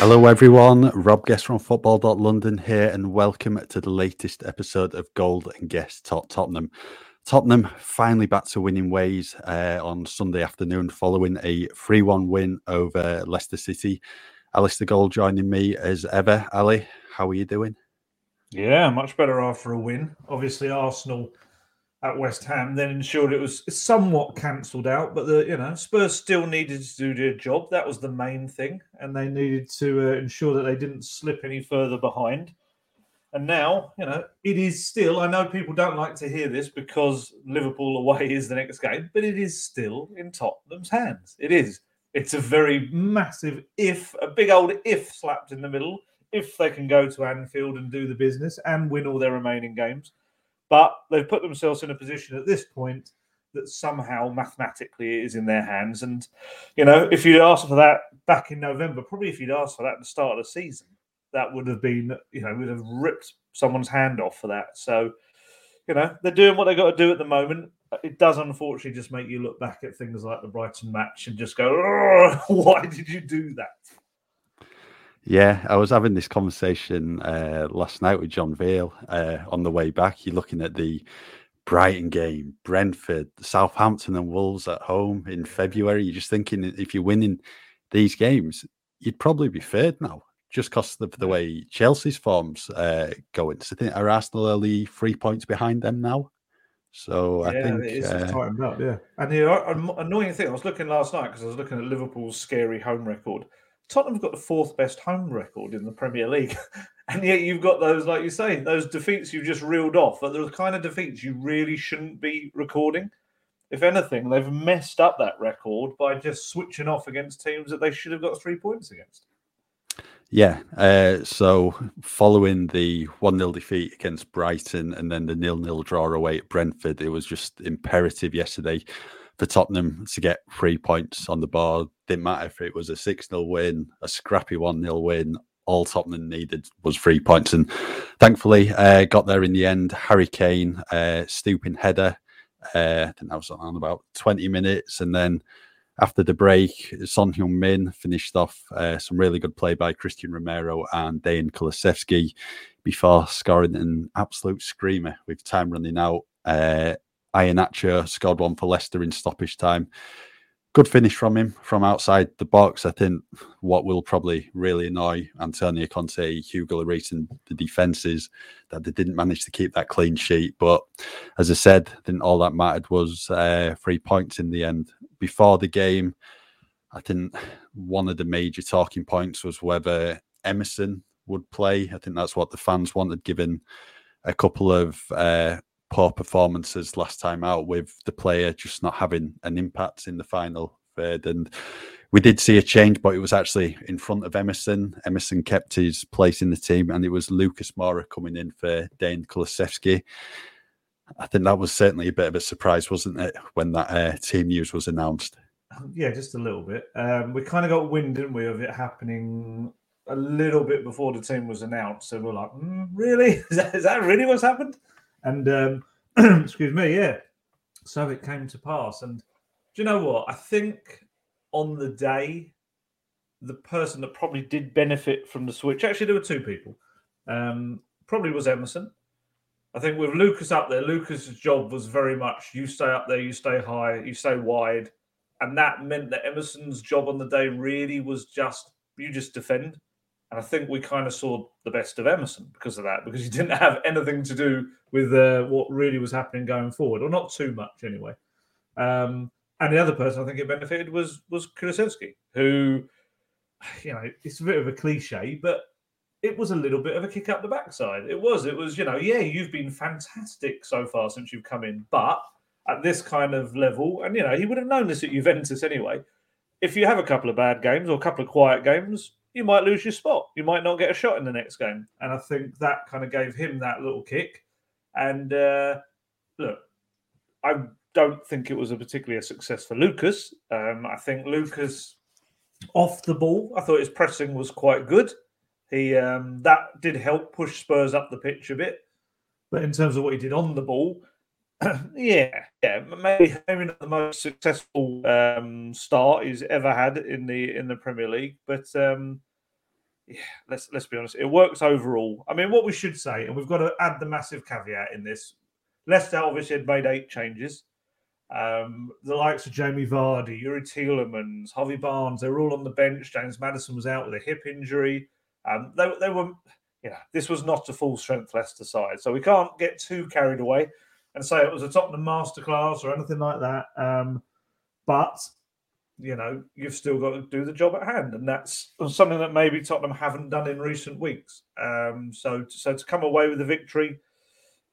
Hello, everyone. Rob Guest from Football.London here, and welcome to the latest episode of Gold and Guest Talk Tottenham. Tottenham finally back to winning ways uh, on Sunday afternoon following a 3 1 win over Leicester City. Alasdair Gold joining me as ever. Ali, how are you doing? Yeah, much better after a win. Obviously, Arsenal at West Ham then ensured it was somewhat cancelled out, but the you know Spurs still needed to do their job. That was the main thing, and they needed to uh, ensure that they didn't slip any further behind. And now, you know, it is still. I know people don't like to hear this because Liverpool away is the next game, but it is still in Tottenham's hands. It is. It's a very massive if, a big old if slapped in the middle. If they can go to Anfield and do the business and win all their remaining games, but they've put themselves in a position at this point that somehow mathematically it is in their hands. And, you know, if you'd asked for that back in November, probably if you'd asked for that at the start of the season, that would have been, you know, would have ripped someone's hand off for that. So, you know, they're doing what they've got to do at the moment. It does unfortunately just make you look back at things like the Brighton match and just go, why did you do that? Yeah, I was having this conversation uh, last night with John Veal uh, on the way back. You're looking at the Brighton game, Brentford, Southampton, and Wolves at home in February. You're just thinking if you're winning these games, you'd probably be third now, just because of the way Chelsea's forms uh, going. So I think are Arsenal only three points behind them now. So I yeah, think it is uh, tightened up. Yeah, and the uh, annoying thing, I was looking last night because I was looking at Liverpool's scary home record. Tottenham's got the fourth best home record in the Premier League. and yet you've got those, like you say, those defeats you've just reeled off, but they're the kind of defeats you really shouldn't be recording. If anything, they've messed up that record by just switching off against teams that they should have got three points against. Yeah. Uh, so following the 1 0 defeat against Brighton and then the nil nil draw away at Brentford, it was just imperative yesterday for Tottenham to get three points on the board. Didn't matter if it was a 6 0 win, a scrappy 1 0 win. All Tottenham needed was three points. And thankfully, uh, got there in the end. Harry Kane, uh, stooping header. Uh, I think that was on about 20 minutes. And then after the break, Son Heung Min finished off uh, some really good play by Cristian Romero and Dejan Kulusevski before scoring an absolute screamer with time running out. Uh, Iheanacho scored one for Leicester in stoppage time. Good finish from him from outside the box. I think what will probably really annoy Antonio Conte, Hugo Lloris, and the defences that they didn't manage to keep that clean sheet. But as I said, I think all that mattered was uh, three points in the end. Before the game, I think one of the major talking points was whether Emerson would play. I think that's what the fans wanted, given a couple of uh, poor performances last time out with the player just not having an impact in the final third. And we did see a change, but it was actually in front of Emerson. Emerson kept his place in the team, and it was Lucas Moura coming in for Dejan Kulusevski. I think that was certainly a bit of a surprise, wasn't it, when that uh, team news was announced? Yeah, just a little bit. Um, we kind of got wind, didn't we, of it happening a little bit before the team was announced. So we're like, mm, really? Is that, is that really what's happened? And um, excuse me, yeah. So it came to pass. And do you know what? I think on the day, the person that probably did benefit from the switch, actually, there were two people. Um, probably was Emerson. I think with Lucas up there, Lucas's job was very much you stay up there, you stay high, you stay wide. And that meant that Emerson's job on the day really was just you just defend. And I think we kind of saw the best of Emerson because of that, because he didn't have anything to do with uh, what really was happening going forward, or not too much anyway. Um, and the other person I think it benefited was was Kulusevski, who, you know, it's a bit of a cliche, but it was a little bit of a kick up the backside. It was, it was, you know, yeah, you've been fantastic so far since you've come in, but at this kind of level, and you know, he would have known this at Juventus anyway if you have a couple of bad games or a couple of quiet games, you might lose your spot. You might not get a shot in the next game. And I think that kind of gave him that little kick. And uh, look, I don't think it was a particularly a success for Lucas. Um, I think Lucas off the ball, I thought his pressing was quite good. He um, that did help push Spurs up the pitch a bit. But in terms of what he did on the ball, yeah, yeah, maybe maybe not the most successful um, start he's ever had in the in the Premier League, but um, yeah, let's let's be honest, it works overall. I mean, what we should say, and we've got to add the massive caveat in this: Leicester obviously had made eight changes. Um, the likes of Jamie Vardy, Youri Tielemans, Harvey Barnes, they were all on the bench. James Maddison was out with a hip injury. Um, they, they were, you know, this was not a full strength Leicester side. So we can't get too carried away and say it was a Tottenham masterclass or anything like that. Um, but you know, you've still got to do the job at hand, and that's something that maybe Tottenham haven't done in recent weeks. Um, so, so to come away with a victory,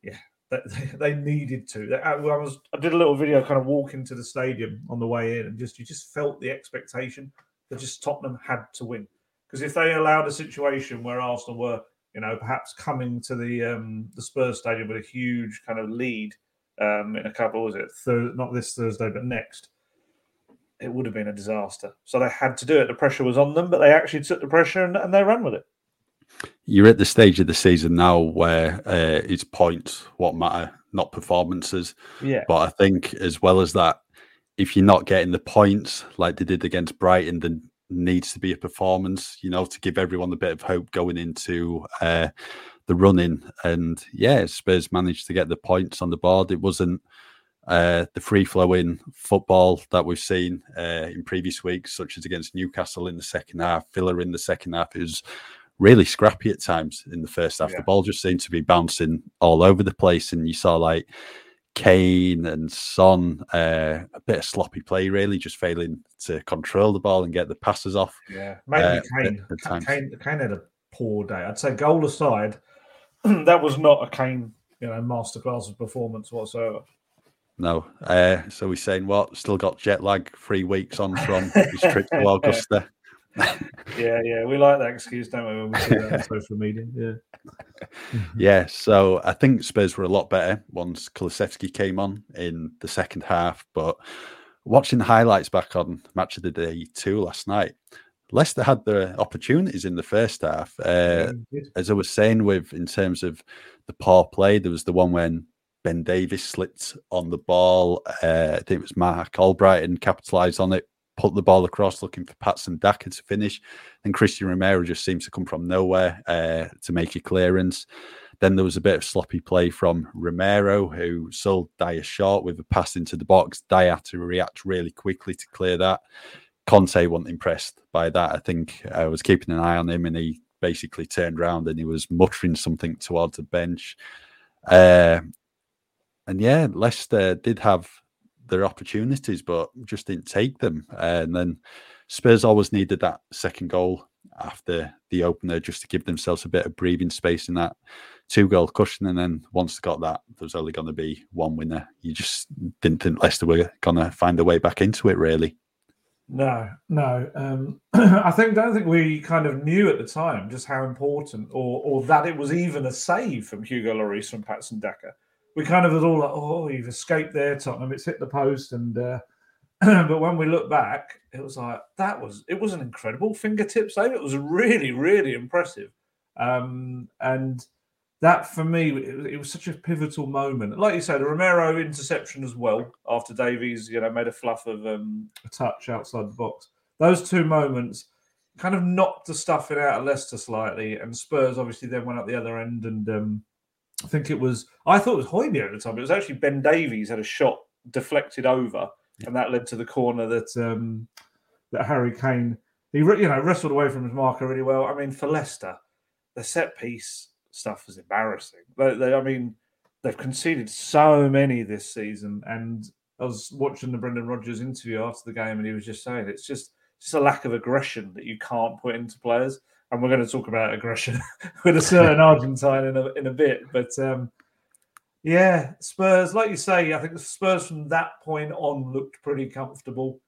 yeah, they, they needed to. I was, I did a little video, kind of walking to the stadium on the way in, and just you just felt the expectation that just Tottenham had to win. Because if they allowed a situation where Arsenal were, you know, perhaps coming to the um, the Spurs stadium with a huge kind of lead um, in a couple, was it Thur- not this Thursday, but next, it would have been a disaster. So they had to do it. The pressure was on them, but they actually took the pressure and, and they ran with it. You're at the stage of the season now where uh, it's points what matter, not performances. Yeah. But I think as well as that, if you're not getting the points like they did against Brighton, then needs to be a performance, you know, to give everyone a bit of hope going into uh, the running. And yeah, Spurs managed to get the points on the board. It wasn't uh, the free flowing football that we've seen uh, in previous weeks, such as against Newcastle in the second half, Villa in the second half. is really scrappy at times in the first half. Yeah. The ball just seemed to be bouncing all over the place, and you saw like Kane and Son, uh, a bit of sloppy play, really, just failing to control the ball and get the passes off. Yeah, maybe uh, Kane. Kane. Kane had a poor day. I'd say goal aside, that was not a Kane, you know, masterclass of performance whatsoever. No. Uh, so we're saying what? Still got jet lag three weeks on from his trip to Augusta. yeah, yeah, we like that excuse, don't we, when we see that on social media? Yeah. yeah, so I think Spurs were a lot better once Kulusevski came on in the second half. But watching the highlights back on Match of the Day 2 last night, Leicester had their opportunities in the first half. Uh, yeah, as I was saying, with in terms of the poor play, there was the one when Ben Davies slipped on the ball. Uh, I think it was Marc Albrighton capitalised on it, put the ball across looking for Patson Daka to finish. And Cristian Romero just seems to come from nowhere uh, to make a clearance. Then there was a bit of sloppy play from Romero, who sold Dier short with a pass into the box. Dier had to react really quickly to clear that. Conte wasn't impressed by that. I think I was keeping an eye on him and he basically turned around and he was muttering something towards the bench. Uh, and yeah, Leicester did have their opportunities, but just didn't take them. And then Spurs always needed that second goal after the opener just to give themselves a bit of breathing space in that two goal cushion. And then once they got that, there was only going to be one winner. You just didn't think Leicester were going to find a way back into it, really. No, no. Um, I think don't think we kind of knew at the time just how important, or or that it was even a save from Hugo Lloris from Patson Daka we kind of was all like, oh, you've escaped there, Tottenham. It's hit the post, and uh, but when we look back, it was like that was it was an incredible fingertip save. It was really, really impressive, um, and that for me, it, it, was such a pivotal moment. Like you said, the Romero interception as well after Davies, you know, made a fluff of um, a touch outside the box. Those two moments kind of knocked the stuffing out of Leicester slightly, and Spurs obviously then went up the other end and. Um, I think it was. I thought it was Højbjerg at the time. It was actually Ben Davies had a shot deflected over, and that led to the corner that um, that Harry Kane he you know wrestled away from his marker really well. I mean, for Leicester, the set piece stuff was embarrassing. They, they, I mean, they've conceded so many this season, and I was watching the Brendan Rodgers interview after the game, and he was just saying it's just just a lack of aggression that you can't put into players and we're going to talk about aggression with a certain Argentine in a in a bit. But um, yeah, Spurs, like you say, I think the Spurs from that point on looked pretty comfortable.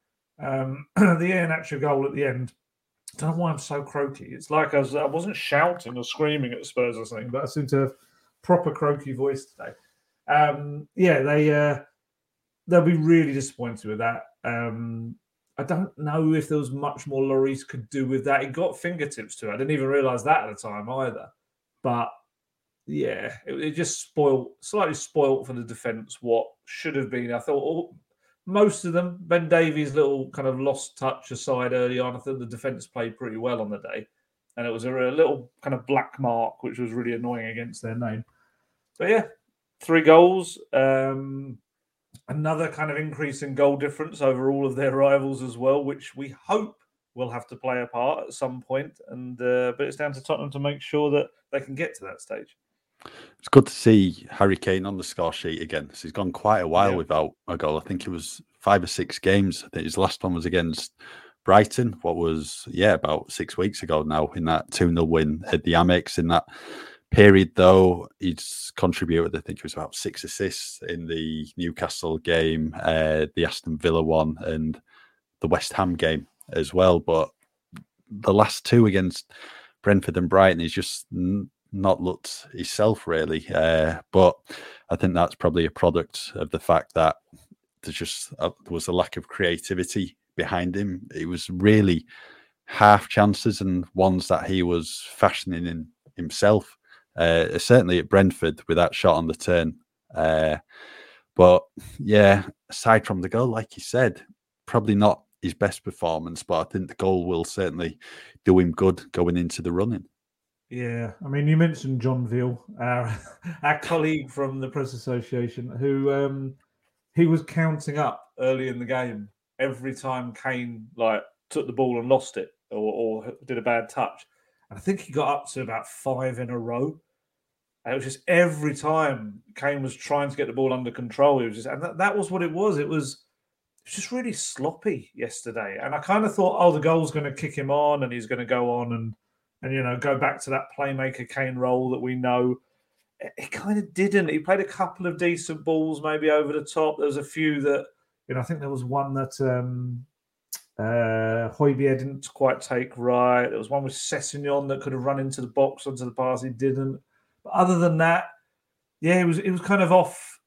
Um, the Iheanacho goal at the end. I don't know why I'm so croaky. It's like I was I wasn't shouting or screaming at Spurs or something, but I seem to have proper croaky voice today. Um, yeah, they uh, they'll be really disappointed with that. Um, I don't know if there was much more Lloris could do with that. He got fingertips to it. I didn't even realise that at the time either. But yeah, it, it just spoiled, slightly spoiled for the defence what should have been. I thought all, most of them, Ben Davies' little kind of lost touch aside early on, I thought the defence played pretty well on the day. And it was a, a little kind of black mark, which was really annoying against their name. But yeah, three goals. Um, another kind of increase in goal difference over all of their rivals as well, which we hope will have to play a part at some point. And uh, but it's down to Tottenham to make sure that they can get to that stage. It's good to see Harry Kane on the score sheet again. So he's gone quite a while Yeah. without a goal. I think it was five or six games. I think his last one was against Brighton. What was yeah about six weeks ago now in that two 0 win at the Amex. In that period, though, he's contributed. I think it was about six assists in the Newcastle game, uh, the Aston Villa one, and the West Ham game as well. But the last two against Brentford and Brighton, he's just n- not looked himself really. Uh, but I think that's probably a product of the fact that there's just uh, there was a lack of creativity behind him. It was really half chances and ones that he was fashioning in himself. Uh, certainly at Brentford with that shot on the turn. Uh, but yeah, aside from the goal, like you said, probably not his best performance, but I think the goal will certainly do him good going into the running. Yeah, I mean, you mentioned John Veal, our our colleague from the Press Association, who um, he was counting up early in the game every time Kane like took the ball and lost it or, or did a bad touch. And I think he got up to about five in a row. And it was just every time Kane was trying to get the ball under control, he was just, and that, that was what it was. It was, it was just really sloppy yesterday. And I kind of thought, oh, the goal's going to kick him on and he's going to go on and and you know go back to that playmaker Kane role that we know. It kind of didn't. He played a couple of decent balls, maybe over the top. There was a few that you know. I think there was one that um, uh, Højbjerg didn't quite take right. There was one with Sessegnon that could have run into the box onto the pass. He didn't. But other than that, yeah, it was it was kind of off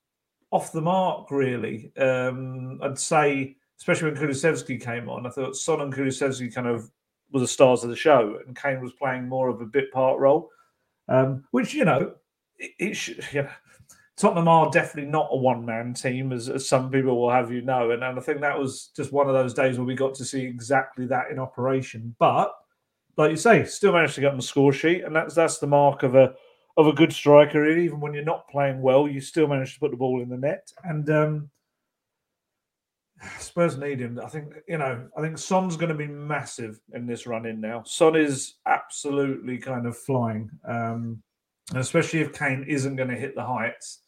off the mark, really. Um, I'd say, especially when Kulusevski came on, I thought Son and Kulusevski kind of were the stars of the show, and Kane was playing more of a bit part role, um, which you know, it, it should. You know, Tottenham are definitely not a one man team, as, as some people will have you know, and, and I think that was just one of those days where we got to see exactly that in operation. But like you say, still managed to get on the score sheet, and that's that's the mark of a of a good striker. Even when you're not playing well, you still manage to put the ball in the net, and. um Spurs need him. I think you know. I think Son's going to be massive in this run in now. Son is absolutely kind of flying, um, and especially if Kane isn't going to hit the heights,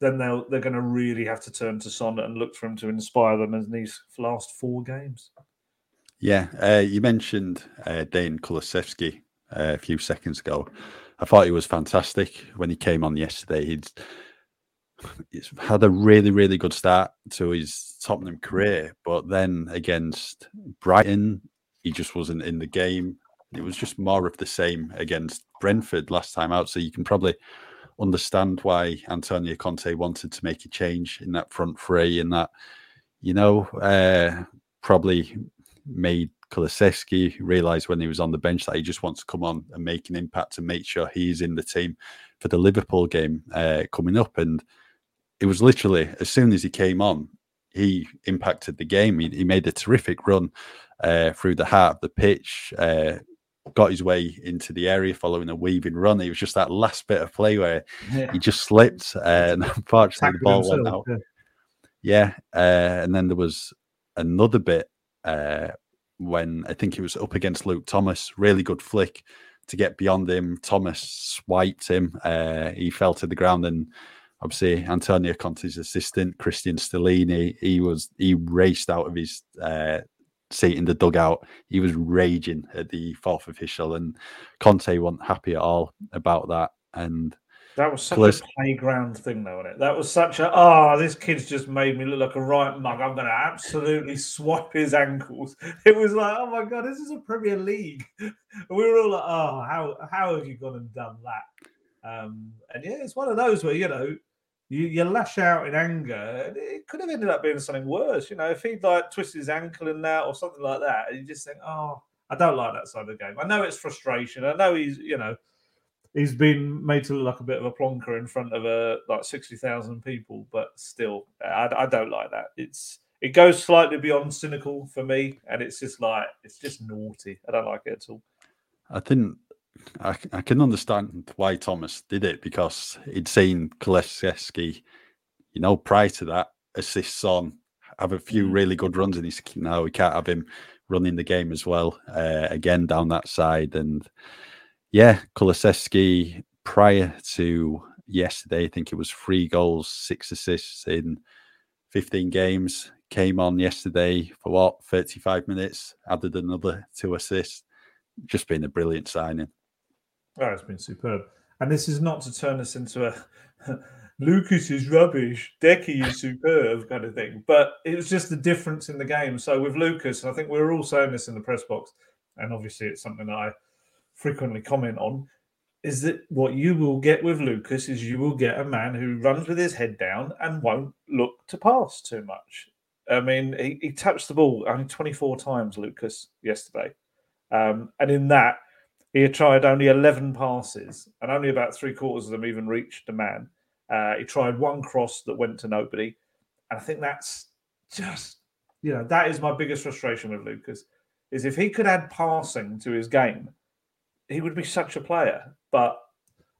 then they'll they're going to really have to turn to Son and look for him to inspire them in these last four games. Yeah, uh, you mentioned uh, Dejan Kulusevski uh, a few seconds ago. I thought he was fantastic when he came on yesterday. He'd he's had a really, really good start to his Tottenham career, but then against Brighton, he just wasn't in the game. It was just more of the same against Brentford last time out. So you can probably understand why Antonio Conte wanted to make a change in that front three, and that you know uh, probably made Kulusevski realised when he was on the bench that he just wants to come on and make an impact and make sure he's in the team for the Liverpool game uh, coming up. And it was literally as soon as he came on, he impacted the game. He, he made a terrific run uh, through the heart of the pitch, uh, got his way into the area following a weaving run. It was just that last bit of play where Yeah. he just slipped, uh, and unfortunately the ball went out. Yeah. Yeah, uh, and then there was another bit uh, when I think it was up against Luke Thomas. Really good flick to get beyond him. Thomas swiped him. Uh, he fell to the ground, and obviously Antonio Conte's assistant Cristian Stellini, he was he raced out of his uh, seat in the dugout. He was raging at the fourth official, and Conte wasn't happy at all about that. And That was such a playground thing, though, wasn't it? That was such a oh, this kid's just made me look like a right mug. I'm going to absolutely swap his ankles. It was like, oh my god, this is a Premier League. we were all like, oh, how how have you gone and done that? Um, and yeah, it's one of those where you know you, you lash out in anger, and it could have ended up being something worse. You know, if he'd like twisted his ankle in that or something like that, and you just think, oh, I don't like that side of the game. I know it's frustration. I know he's you know he's been made to look like a bit of a plonker in front of a like sixty thousand people, but still, I, I, don't like that. It's it goes slightly beyond cynical for me, and it's just like it's just naughty. I don't like it at all. I think I, I can understand why Thomas did it because he'd seen Kulusevski, you know, prior to that, assists on, have a few mm. really good runs, and he's now we can't have him running the game as well uh, again down that side and yeah, Kulusevski prior to yesterday, I think it was three goals, six assists in 15 games. Came on yesterday for what, 35 minutes, added another two assists. Just been a brilliant signing. Oh, it's been superb. And this is not to turn us into a Lucas is rubbish, Decky is superb kind of thing. But it was just the difference in the game. So with Lucas, I think we were all saying this in the press box, and obviously it's something that I frequently comment on is that what you will get with Lucas is you will get a man who runs with his head down and won't look to pass too much. I mean, he, he touched the ball only 24 times, Lucas, yesterday. Um, and in that, he had tried only 11 passes, and only about three quarters of them even reached the man. Uh, he tried one cross that went to nobody. And I think that's just, you know, that is my biggest frustration with Lucas, is if he could add passing to his game – he would be such a player. But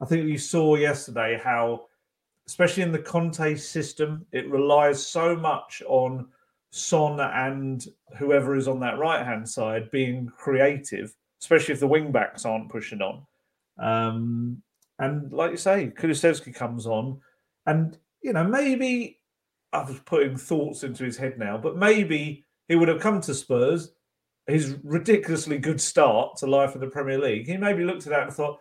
I think you saw yesterday how, especially in the Conte system, it relies so much on Son and whoever is on that right hand side being creative, especially if the wing backs aren't pushing on. Um, and like you say, Kulusevski comes on, and you know maybe I was putting thoughts into his head now, but maybe he would have come to Spurs his ridiculously good start to life in the Premier League, he maybe looked at that and thought,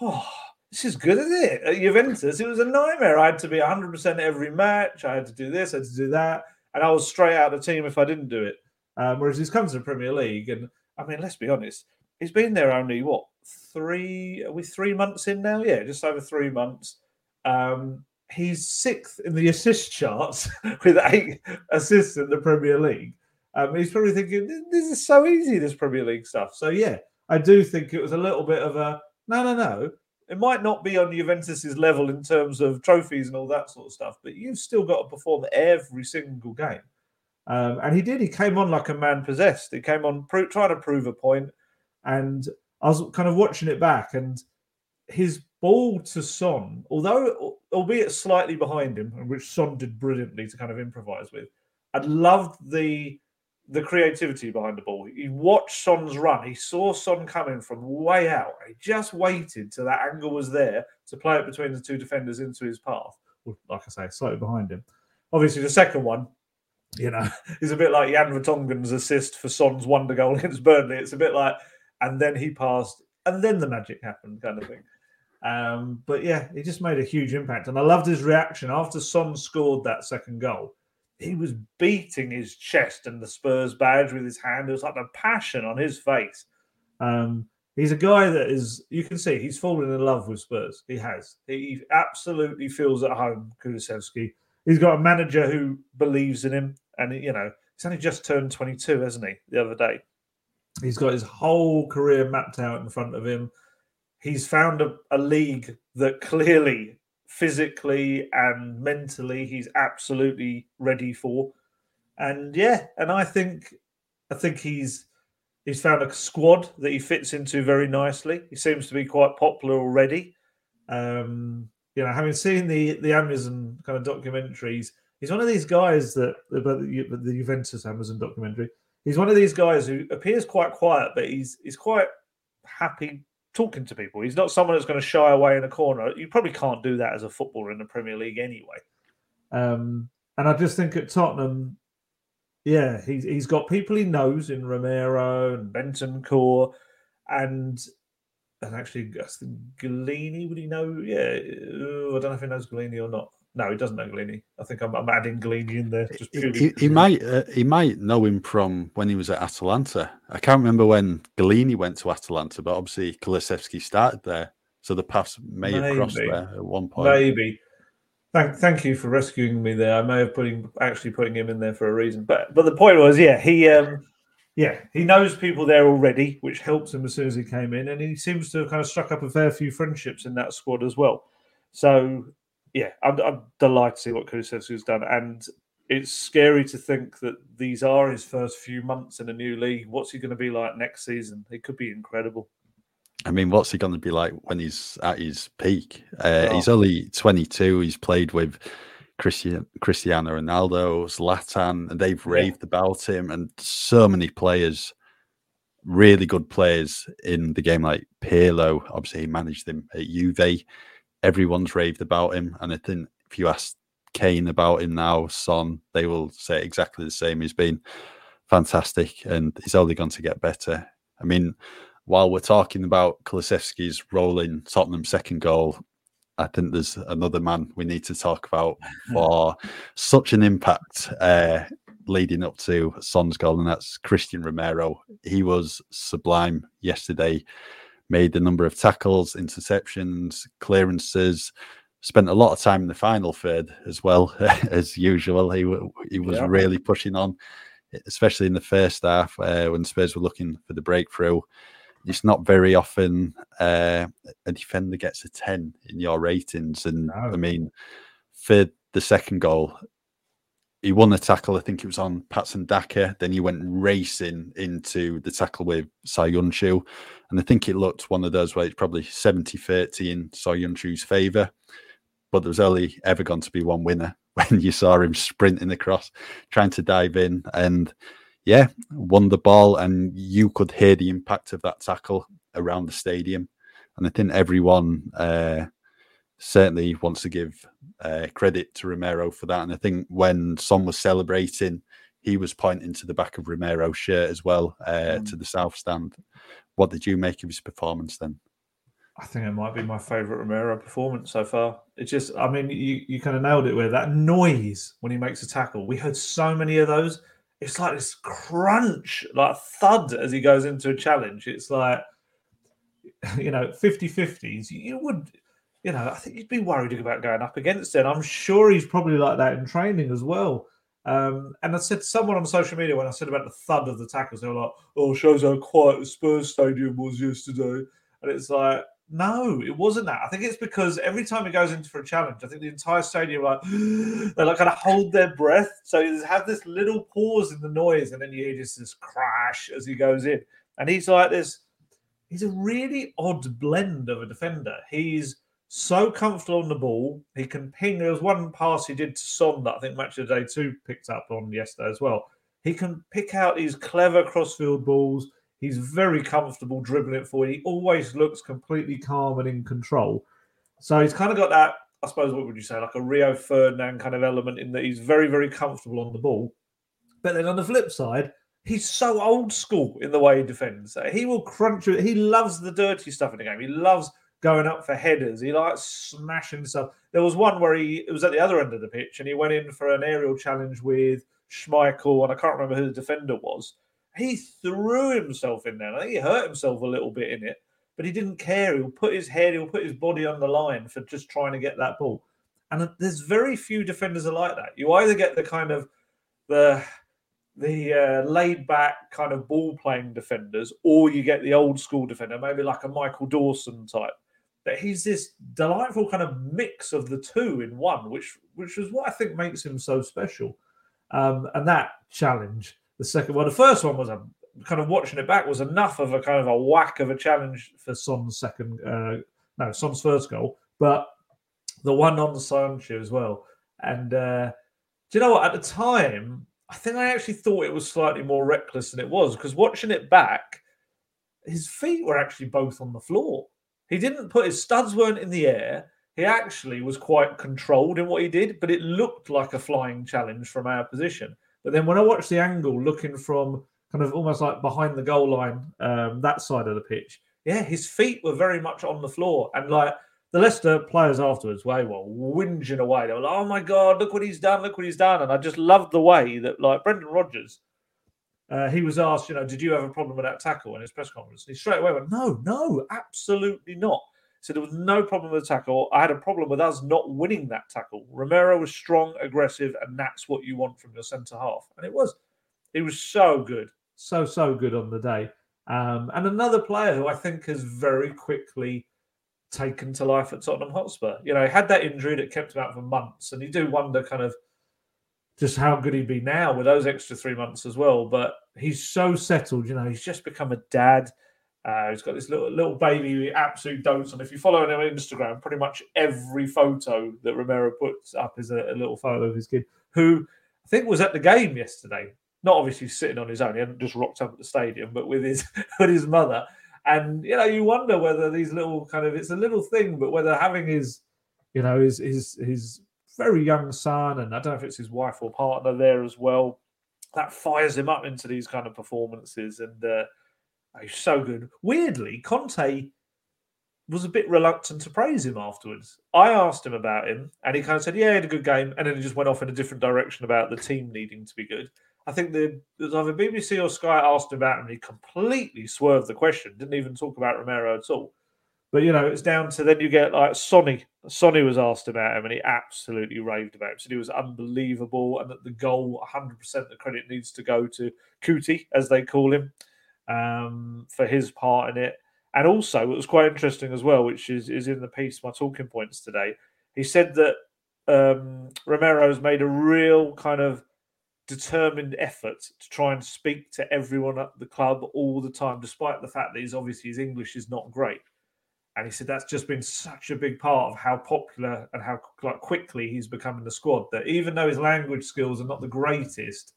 oh, this is good, isn't it? At Juventus, it was a nightmare. I had to be 100% every match. I had to do this, I had to do that. And I was straight out of the team if I didn't do it. Um, whereas he's come to the Premier League, and I mean, let's be honest, he's been there only what three? Are we three months in now? Yeah, just over three months. Um, he's sixth in the assist charts with eight assists in the Premier League. Um, he's probably thinking, this is so easy, this Premier League stuff. So, yeah, I do think it was a little bit of a no, no, no. It might not be on Juventus's level in terms of trophies and all that sort of stuff, but you've still got to perform every single game. Um, and he did. He came on like a man possessed. He came on pro- trying to prove a point, and I was kind of watching it back, and his ball to Son, although albeit slightly behind him, which Son did brilliantly to kind of improvise with, I loved the the creativity behind the ball. He watched Son's run. He saw Son coming from way out. He just waited till that angle was there to play it between the two defenders into his path. Like I say, slightly behind him. Obviously, the second one, you know, is a bit like Jan Vertonghen's assist for Son's wonder goal against Burnley. It's a bit like, and then he passed, and then the magic happened, kind of thing. Um, but yeah, he just made a huge impact, and I loved his reaction after Son scored that second goal he was beating his chest and the Spurs badge with his hand. There was like a passion on his face. Um, he's a guy that is, you can see, he's fallen in love with Spurs. He has. He absolutely feels at home, Kulusevski. He's got a manager who believes in him. And, you know, he's only just turned 22, hasn't he, the other day? He's got his whole career mapped out in front of him. He's found a, a league that clearly physically and mentally he's absolutely ready for. And yeah, and I think I think he's he's found a squad that he fits into very nicely. He seems to be quite popular already. Um, you know, having seen the the Amazon kind of documentaries, he's one of these guys that about the, the Juventus Amazon documentary. He's one of these guys who appears quite quiet, but he's he's quite happy talking to people. He's not someone that's going to shy away in a corner. You probably can't do that as a footballer in the Premier League anyway. Um, and I just think at Tottenham, yeah, he's he's got people he knows in Romero and Bentancur, and and actually, Gollini, would he know? Yeah, I don't know if he knows Gollini or not. No, he doesn't know Gollini. I think I'm, I'm adding Gollini in there. Just he, he might uh, he might know him from when he was at Atalanta. I can't remember when Gollini went to Atalanta, but obviously Kulusevski started there, so the paths may Maybe. have crossed there at one point. Maybe. Thank, thank you for rescuing me there. I may have putting actually putting him in there for a reason, but but the point was, yeah, he um yeah he knows people there already, which helps him as soon as he came in, and he seems to have kind of struck up a fair few friendships in that squad as well. So yeah, I'm, I'm delighted to see what Kulusevski's done, and it's scary to think that these are his first few months in a new league. What's he going to be like next season? It could be incredible. I mean, what's he going to be like when he's at his peak? Uh, oh. He's only 22. He's played with Christian, Cristiano Ronaldo, Zlatan, and they've raved yeah. about him. And so many players, really good players in the game, like Pirlo. Obviously, he managed them at Juve everyone's raved about him. And I think if you ask Kane about him now, Son, they will say exactly the same. He's been fantastic and he's only going to get better. I mean, while we're talking about Kulusevski's role in Tottenham's second goal, I think there's another man we need to talk about for such an impact uh, leading up to Son's goal, and that's Cristian Romero. He was sublime yesterday made a number of tackles, interceptions, clearances. Spent a lot of time in the final third as well as usual. He he was yeah. really pushing on, especially in the first half uh, when Spurs were looking for the breakthrough. It's not very often uh, a defender gets a ten in your ratings, and no. I mean, for the second goal, he won the tackle. I think it was on Patson Daka. Then he went racing into the tackle with Soyuncu. And I think it looked one of those where it's probably 70 30 in Soyuncu's favour. But there was only ever going to be one winner when you saw him sprinting across, trying to dive in. And yeah, won the ball. And you could hear the impact of that tackle around the stadium. And I think everyone uh, certainly wants to give uh, credit to Romero for that. And I think when Son was celebrating, he was pointing to the back of Romero's shirt as well, uh, mm. to the south stand. What did you make of his performance then? I think it might be my favourite Romero performance so far. It's just, I mean, you, you kind of nailed it with that noise when he makes a tackle. We heard so many of those. It's like this crunch, like thud as he goes into a challenge. It's like, you know, 50 50s. You would, you know, I think he'd be worried about going up against it. I'm sure he's probably like that in training as well. Um, and I said someone on social media when I said about the thud of the tackles, they were like, "Oh, shows how quiet the Spurs stadium was yesterday." And it's like, no, it wasn't that. I think it's because every time he goes into for a challenge, I think the entire stadium like they like kind of hold their breath. So you have this little pause in the noise, and then you hear just this crash as he goes in. And he's like this. He's a really odd blend of a defender. He's so comfortable on the ball. He can ping. There was one pass he did to Son that I think Match of the Day 2 picked up on yesterday as well. He can pick out these clever crossfield balls. He's very comfortable dribbling it forward. He always looks completely calm and in control. So he's kind of got that, I suppose, what would you say, like a Rio Ferdinand kind of element in that he's very, very comfortable on the ball. But then on the flip side, he's so old school in the way he defends. He will crunch. He loves the dirty stuff in the game. He loves going up for headers. He likes smashing stuff. There was one where he it was at the other end of the pitch and he went in for an aerial challenge with Schmeichel and I can't remember who the defender was. He threw himself in there. I think he hurt himself a little bit in it, but he didn't care. He'll put his head, he'll put his body on the line for just trying to get that ball. And there's very few defenders are like that. You either get the kind of the the uh, laid back kind of ball playing defenders, or you get the old school defender, maybe like a Michael Dawson type that he's this delightful kind of mix of the two in one, which which is what I think makes him so special. Um, and that challenge, the second one, the first one was a kind of watching it back was enough of a kind of a whack of a challenge for Son's second, uh, no, Son's first goal, but the one on Soyuncu as well. And uh, do you know what? At the time, I think I actually thought it was slightly more reckless than it was because watching it back, his feet were actually both on the floor. He didn't put his studs weren't in the air. He actually was quite controlled in what he did, but it looked like a flying challenge from our position. But then when I watched the angle looking from kind of almost like behind the goal line, um, that side of the pitch, yeah, his feet were very much on the floor. And like the Leicester players afterwards, they were whinging away. They were like, oh my God, look what he's done, look what he's done. And I just loved the way that, like, Brendan Rodgers, uh, he was asked, you know, did you have a problem with that tackle in his press conference? And he straight away went, no, no, absolutely not. So there was no problem with the tackle. I had a problem with us not winning that tackle. Romero was strong, aggressive, and that's what you want from your centre half. And it was. He was so good, so, so good on the day. Um, and another player who I think has very quickly taken to life at Tottenham Hotspur. You know, he had that injury that kept him out for months, and you do wonder kind of just how good he'd be now with those extra three months as well. But he's so settled, you know, he's just become a dad. Uh, he's got this little little baby absolutely dotes on. If you follow him on Instagram, pretty much every photo that Romero puts up is a, a little photo of his kid, who I think was at the game yesterday. Not obviously sitting on his own, he hadn't just rocked up at the stadium, but with his with his mother. And you know, you wonder whether these little kind of it's a little thing, but whether having his, you know, his his his very young son, and I don't know if it's his wife or partner there as well, that fires him up into these kind of performances. And uh, he's so good. Weirdly, Conte was a bit reluctant to praise him afterwards. I asked him about him, and he kind of said, "Yeah, he had a good game," and then he just went off in a different direction about the team needing to be good. I think the either BBC or Sky asked him about him, and he completely swerved the question. Didn't even talk about Romero at all. But you know, it's down to then you get like Sonny. Sonny was asked about him, and he absolutely raved about him. Said he was unbelievable, and that the goal, 100% the credit needs to go to Cuti, as they call him, um, for his part in it. And also, it was quite interesting as well, which is is in the piece, my talking points today. He said that um, Romero's made a real kind of determined effort to try and speak to everyone at the club all the time, despite the fact that he's obviously his English is not great. And he said that's just been such a big part of how popular and how like, quickly he's become in the squad. That even though his language skills are not the greatest,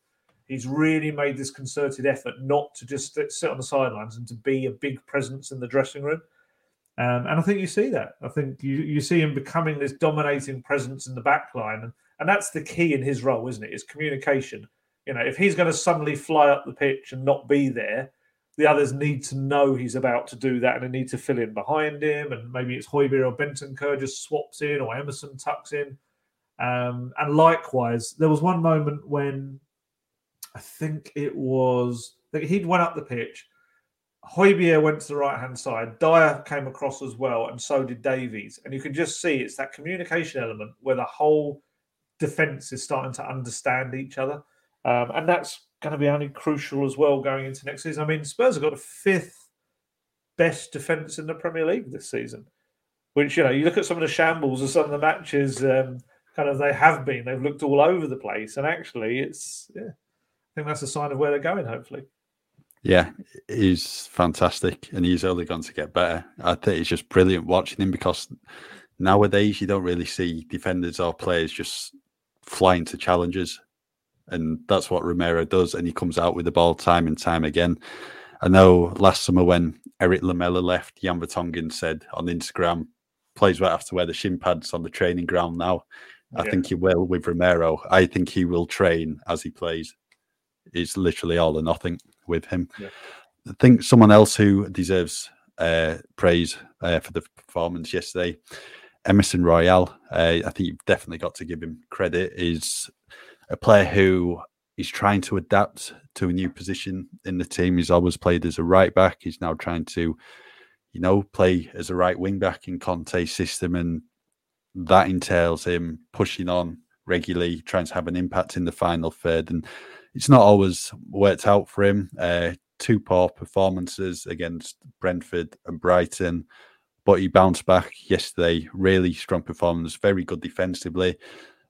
he's really made this concerted effort not to just sit on the sidelines and to be a big presence in the dressing room. Um, and I think you see that. I think you, you see him becoming this dominating presence in the back line. And, and that's the key in his role, isn't it? Is communication. You know, if he's going to suddenly fly up the pitch and not be there, the others need to know he's about to do that and they need to fill in behind him. And maybe it's Højbjerg or Bentancur just swaps in or Emerson tucks in. Um, and likewise, there was one moment when I think it was he'd went up the pitch. Højbjerg went to the right hand side. Dier came across as well, and so did Davies. And you can just see it's that communication element where the whole defense is starting to understand each other. Um, and that's going to be only crucial as well going into next season. I mean, Spurs have got a fifth best defense in the Premier League this season, which, you know, you look at some of the shambles of some of the matches, um, kind of they have been, they've looked all over the place. And actually, it's, yeah, I think that's a sign of where they're going, hopefully. Yeah, he's fantastic and he's only going to get better. I think it's just brilliant watching him because nowadays you don't really see defenders or players just flying to challenges and that's what Romero does. And he comes out with the ball time and time again. I know last summer when Erik Lamela left, Jan Vertonghen said on Instagram, players won't have to wear the shin pads on the training ground now. I think he will with Romero. I think he will train as he plays. It's literally all or nothing with him. Yeah. I think someone else who deserves uh, praise uh, for the performance yesterday, Emerson Royal. Uh, I think you've definitely got to give him credit. Is a player who is trying to adapt to a new position in the team. He's always played as a right back. He's now trying to, you know, play as a right wing back in Conte's system, and that entails him pushing on regularly, trying to have an impact in the final third. And it's not always worked out for him. Uh, two poor performances against Brentford and Brighton, but he bounced back yesterday. Really strong performance, very good defensively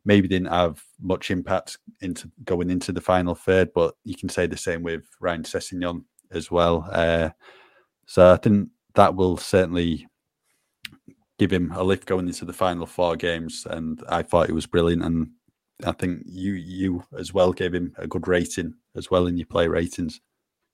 maybe didn't have much impact into going into the final third, but you can say the same with Ryan Sessegnon as well. Uh, so I think that will certainly give him a lift going into the final four games. And I thought it was brilliant, and I think you you as well gave him a good rating as well in your play ratings.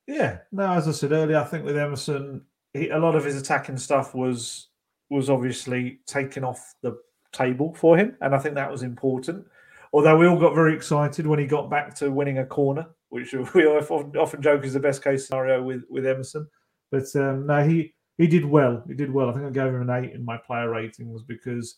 Yeah, no, as I said earlier, I think with Emerson, he, a lot of his attacking stuff was was obviously taken off the table for him, and I think that was important. Although we all got very excited when he got back to winning a corner, which we often, joke is the best case scenario with with Emerson. But um, no, he he did well. He did well. I think I gave him an eight in my player ratings because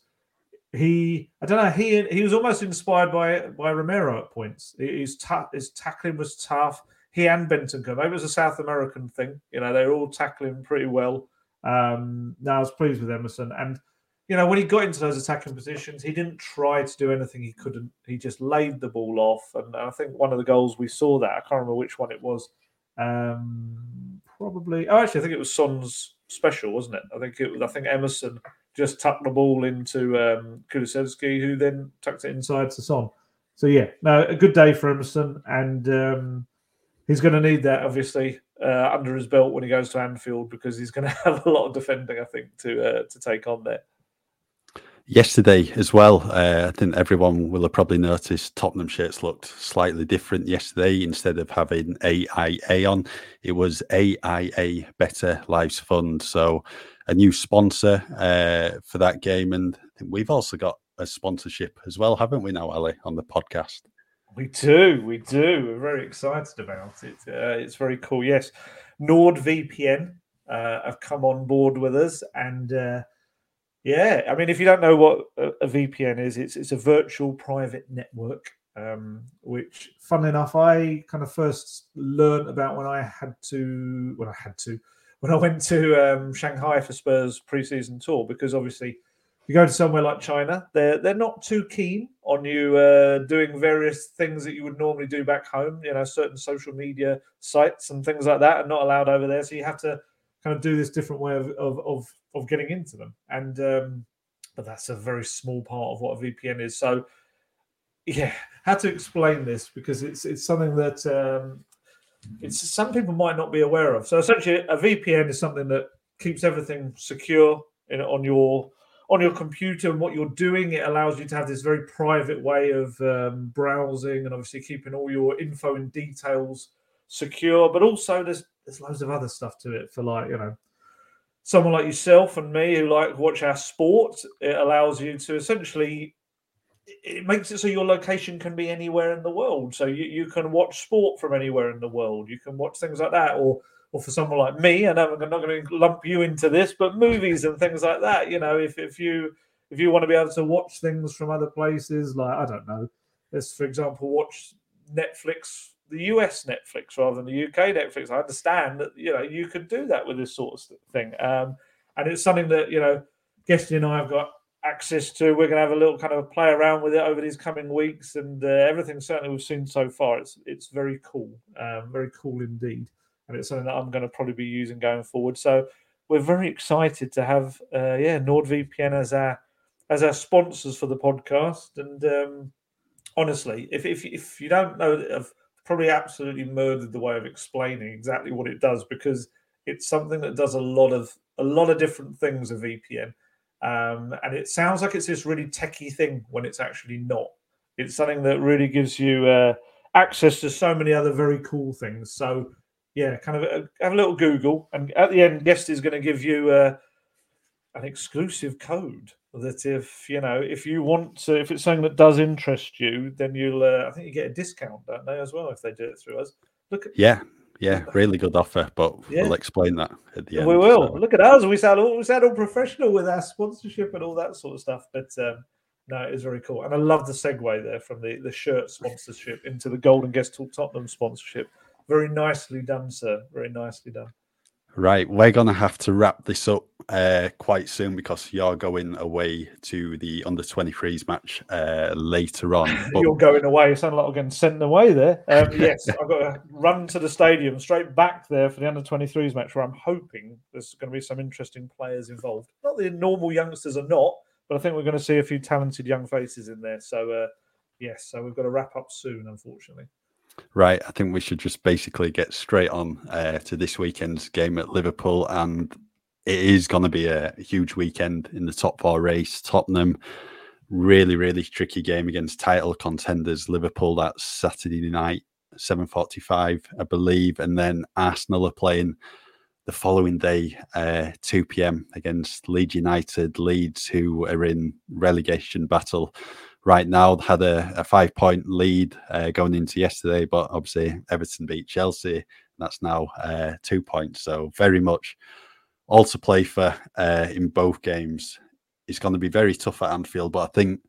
he I don't know he he was almost inspired by by Romero at points. His tough his tackling was tough. He and Bentancur. Maybe it was a South American thing. You know, they were all tackling pretty well. Um, now I was pleased with Emerson, and you know when he got into those attacking positions, he didn't try to do anything he couldn't. He just laid the ball off, and I think one of the goals we saw that I can't remember which one it was. Um, probably. Oh, actually, I think it was Son's special, wasn't it? I think it was. I think Emerson just tucked the ball into um, Kulusevski, who then tucked it inside to Son. So yeah, no, a good day for Emerson, and um, he's going to need that obviously uh, under his belt when he goes to Anfield because he's going to have a lot of defending, I think, to uh, to take on there. Yesterday as well, uh, I think everyone will have probably noticed Tottenham shirts looked slightly different yesterday. Instead of having AIA on, it was AIA Better Lives Fund. So a new sponsor uh, for that game, and we've also got a sponsorship as well, haven't we now, Ali, on the podcast? We do, we do. We're very excited about it. Uh, it's very cool. Yes, NordVPN uh, have come on board with us, and uh, yeah, I mean, if you don't know what a, VPN is, it's it's a virtual private network. Um, which, fun enough, I kind of first learned about when I had to, when I had to, when I went to um, Shanghai for Spurs preseason tour, because obviously you go to somewhere like China, they're they're not too keen on you uh, doing various things that you would normally do back home. You know, certain social media sites and things like that are not allowed over there, so you have to kind of do this different way of of of, of getting into them. And um, but that's a very small part of what a VPN is. So yeah, how to explain this because it's it's something that um, it's some people might not be aware of. So essentially, a VPN is something that keeps everything secure in, on your on your computer and what you're doing. It allows you to have this very private way of um, browsing and obviously keeping all your info and details secure. But also, there's there's loads of other stuff to it for like you know someone like yourself and me who like watch our sport. It allows you to essentially it makes it so your location can be anywhere in the world. So you, you can watch sport from anywhere in the world. You can watch things like that, or or for someone like me, and I'm not going to lump you into this, but movies and things like that. You know, if if you if you want to be able to watch things from other places, like I don't know, let's for example watch Netflix, the US Netflix rather than the UK Netflix. I understand that you know you could do that with this sort of thing, um, and it's something that you know, Guesty and I have got access to. We're going to have a little kind of play around with it over these coming weeks, and uh, everything certainly we've seen so far, it's it's very cool, um, very cool indeed, and it's something that I'm going to probably be using going forward. So we're very excited to have uh, yeah NordVPN as our as our sponsors for the podcast, and um, honestly, if, if if you don't know, I've probably absolutely murdered the way of explaining exactly what it does because it's something that does a lot of a lot of different things. A VPN um, and it sounds like it's this really techie thing when it's actually not. It's something that really gives you uh, access to so many other very cool things. So, yeah, kind of a, uh, have a little Google, and at the end, Guest is going to give you uh, an exclusive code that if you know if you want to, if it's something that does interest you, then you'll uh, I think you get a discount, don't they, as well if they do it through us. Look, at, yeah, yeah, really good offer, but yeah. we'll explain that at the end. We will. So. Look at us. We sound all we sound all professional with our sponsorship and all that sort of stuff. But um, no, it's very cool. And I love the segue there from the, the shirt sponsorship into the Gold and Guest Talk Tottenham sponsorship. Very nicely done, sir. Very nicely done. Right, we're gonna have to wrap this up uh, quite soon because you're going away to the under 23s match uh, later on. But... you're going away. You sound like I'm getting sent away there. Um, yes, I've got to run to the stadium straight back there for the under 23s match where I'm hoping there's going to be some interesting players involved. Not the normal youngsters are not, but I think we're going to see a few talented young faces in there. So, uh, yes, so we've got to wrap up soon, unfortunately. Right, I think we should just basically get straight on uh, to this weekend's game at Liverpool, and it is going to be a huge weekend in the top four race. Tottenham, really, really tricky game against title contenders Liverpool. That's Saturday night, seven forty-five, I believe, and then Arsenal are playing the following day, uh, 2 p.m. against Leeds United, Leeds, who are in relegation battle right now had a, a five point lead uh, going into yesterday, but obviously Everton beat Chelsea. That's now uh, two points. So very much all to play for uh, in both games. It's going to be very tough at Anfield, but I think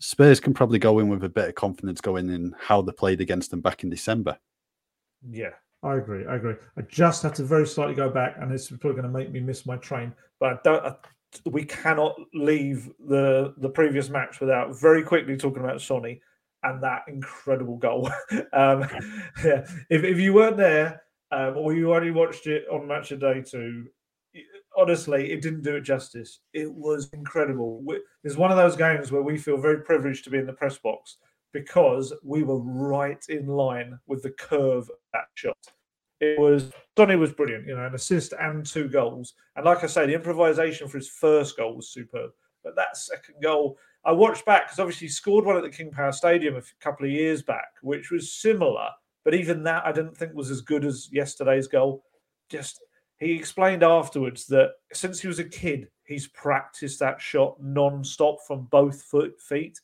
Spurs can probably go in with a bit of confidence going in how they played against them back in December. Yeah, I agree. I agree. I just have to very slightly go back, and it's probably going to make me miss my train. But I don't. I, we cannot leave the the previous match without very quickly talking about Sonny and that incredible goal. um, yeah, if, if you weren't there um, or you only watched it on Match of Day two, honestly, it didn't do it justice. It was incredible. It's one of those games where we feel very privileged to be in the press box because we were right in line with the curve of that shot. It was Sonny was brilliant, you know, an assist and two goals. And like I say, the improvisation for his first goal was superb. But that second goal, I watched back because obviously he scored one at the King Power Stadium a couple of years back, which was similar, but even that I didn't think was as good as yesterday's goal. Just he explained afterwards that since he was a kid, he's practiced that shot non-stop from both foot feet.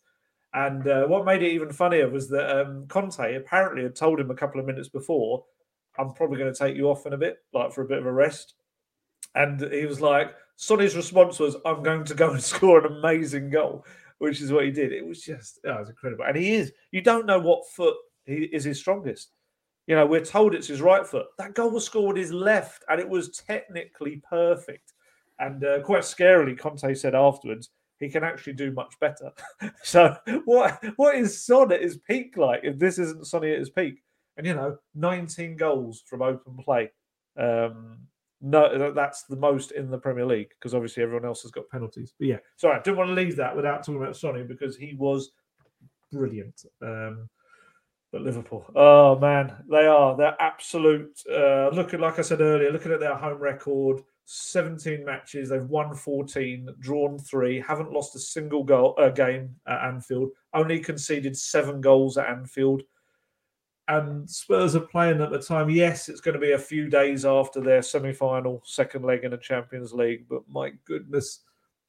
And uh, what made it even funnier was that um, Conte apparently had told him a couple of minutes before, "I'm probably going to take you off in a bit, like for a bit of a rest." And he was like, Sonny's response was, "I'm going to go and score an amazing goal." which is what he did. It was just, oh, it was incredible. And he is, you don't know what foot he is his strongest. You know, we're told it's his right foot. That goal was scored with his left, and it was technically perfect. And uh, quite scarily, Conte said afterwards, he can actually do much better. so, what what is Son at his peak like if this isn't Sonny at his peak? And you know, 19 goals from open play. Um, no, that's the most in the Premier League because obviously everyone else has got penalties. But yeah, sorry, I didn't want to leave that without talking about Sonny because he was brilliant. Um, but Liverpool, oh man, they are they're absolute. Uh, looking like I said earlier, looking at their home record, 17 matches, they've won 14, drawn three, haven't lost a single goal uh, game at Anfield, only conceded seven goals at Anfield and Spurs are playing at the time. Yes, it's going to be a few days after their semi-final, second leg in the Champions League, but my goodness,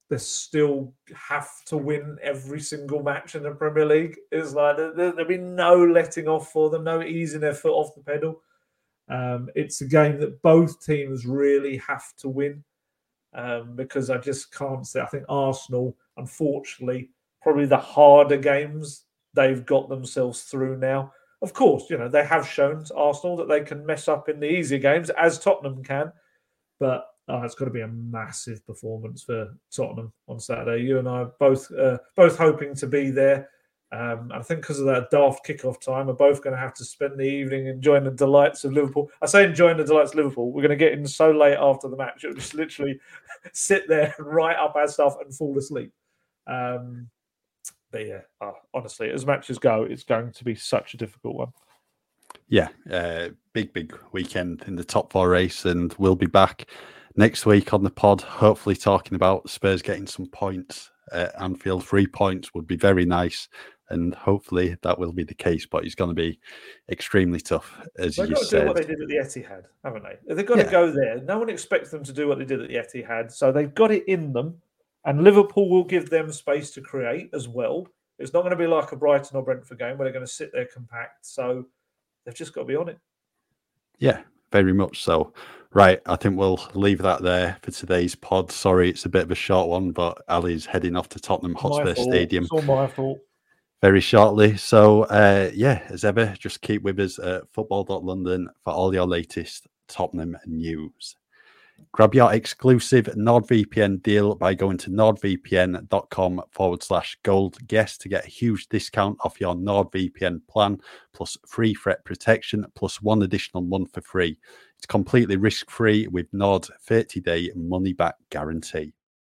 they still have to win every single match in the Premier League. It's like there, will be no letting off for them, no easing their foot off the pedal. Um, it's a game that both teams really have to win um, because I just can't say. I think Arsenal, unfortunately, probably the harder games they've got themselves through now of course, you know, they have shown Arsenal that they can mess up in the easier games, as Tottenham can. But oh, it's got to be a massive performance for Tottenham on Saturday. You and I are both uh, both hoping to be there. Um, I think because of that daft kickoff time, we're both going to have to spend the evening enjoying the delights of Liverpool. I say enjoying the delights of Liverpool. We're going to get in so late after the match, it'll just literally sit there and write up our stuff and fall asleep. Um, but yeah, uh, honestly, as matches go, it's going to be such a difficult one. Yeah, uh, big, big weekend in the top four race, and we'll be back next week on the pod, hopefully talking about Spurs getting some points at Anfield. Three points would be very nice, and hopefully that will be the case. But it's going to be extremely tough, as They've you got to said. do what they did at the Etihad, haven't they? They've got yeah. to go there. No one expects them to do what they did at the Etihad, so they've got it in them. And Liverpool will give them space to create as well. It's not going to be like a Brighton or Brentford game where they're going to sit there compact. So they've just got to be on it. Yeah, very much so. Right, I think we'll leave that there for today's pod. Sorry, it's a bit of a short one, but Ali's heading off to Tottenham Hotspur Stadium. It's all my fault. Very shortly. So, uh, yeah, as ever, just keep with us at football.london for all your latest Tottenham news. Grab your exclusive NordVPN deal by going to nordvpn.com forward slash gold guest to get a huge discount off your NordVPN plan, plus free threat protection, plus one additional month for free. It's completely risk free with Nord's 30 day money back guarantee.